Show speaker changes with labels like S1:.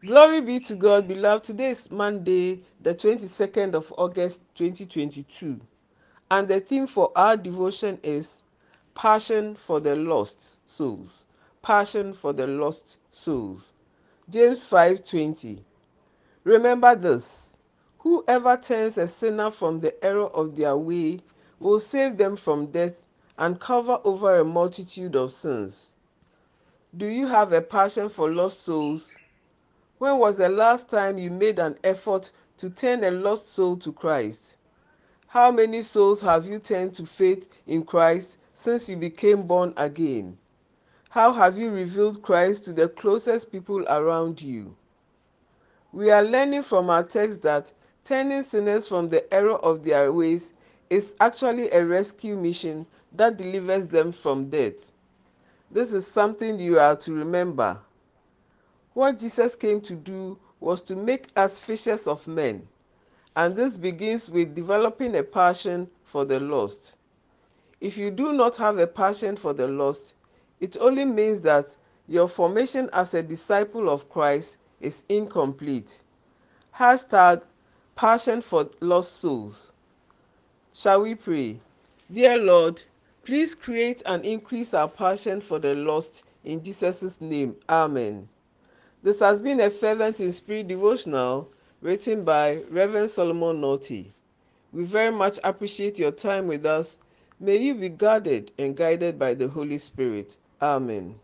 S1: Glory be to God, beloved. Today is Monday, the 22nd of August 2022, and the theme for our devotion is Passion for the Lost Souls. Passion for the Lost Souls. James 5:20. Remember this: Whoever turns a sinner from the error of their way will save them from death and cover over a multitude of sins. Do you have a passion for lost souls? When was the last time you made an effort to turn a lost soul to Christ? How many souls have you turned to faith in Christ since you became born again? How have you revealed Christ to the closest people around you? We are learning from our text that turning sinners from the error of their ways is actually a rescue mission that delivers them from death. This is something you are to remember. What Jesus came to do was to make us fishers of men, and this begins with developing a passion for the lost. If you do not have a passion for the lost, it only means that your formation as a disciple of Christ is incomplete. Hashtag passion for lost souls. Shall we pray? Dear Lord, please create and increase our passion for the lost in Jesus' name. Amen. This has been a fervent in spirit devotional written by Reverend Solomon Naughty. We very much appreciate your time with us. May you be guarded and guided by the Holy Spirit. Amen.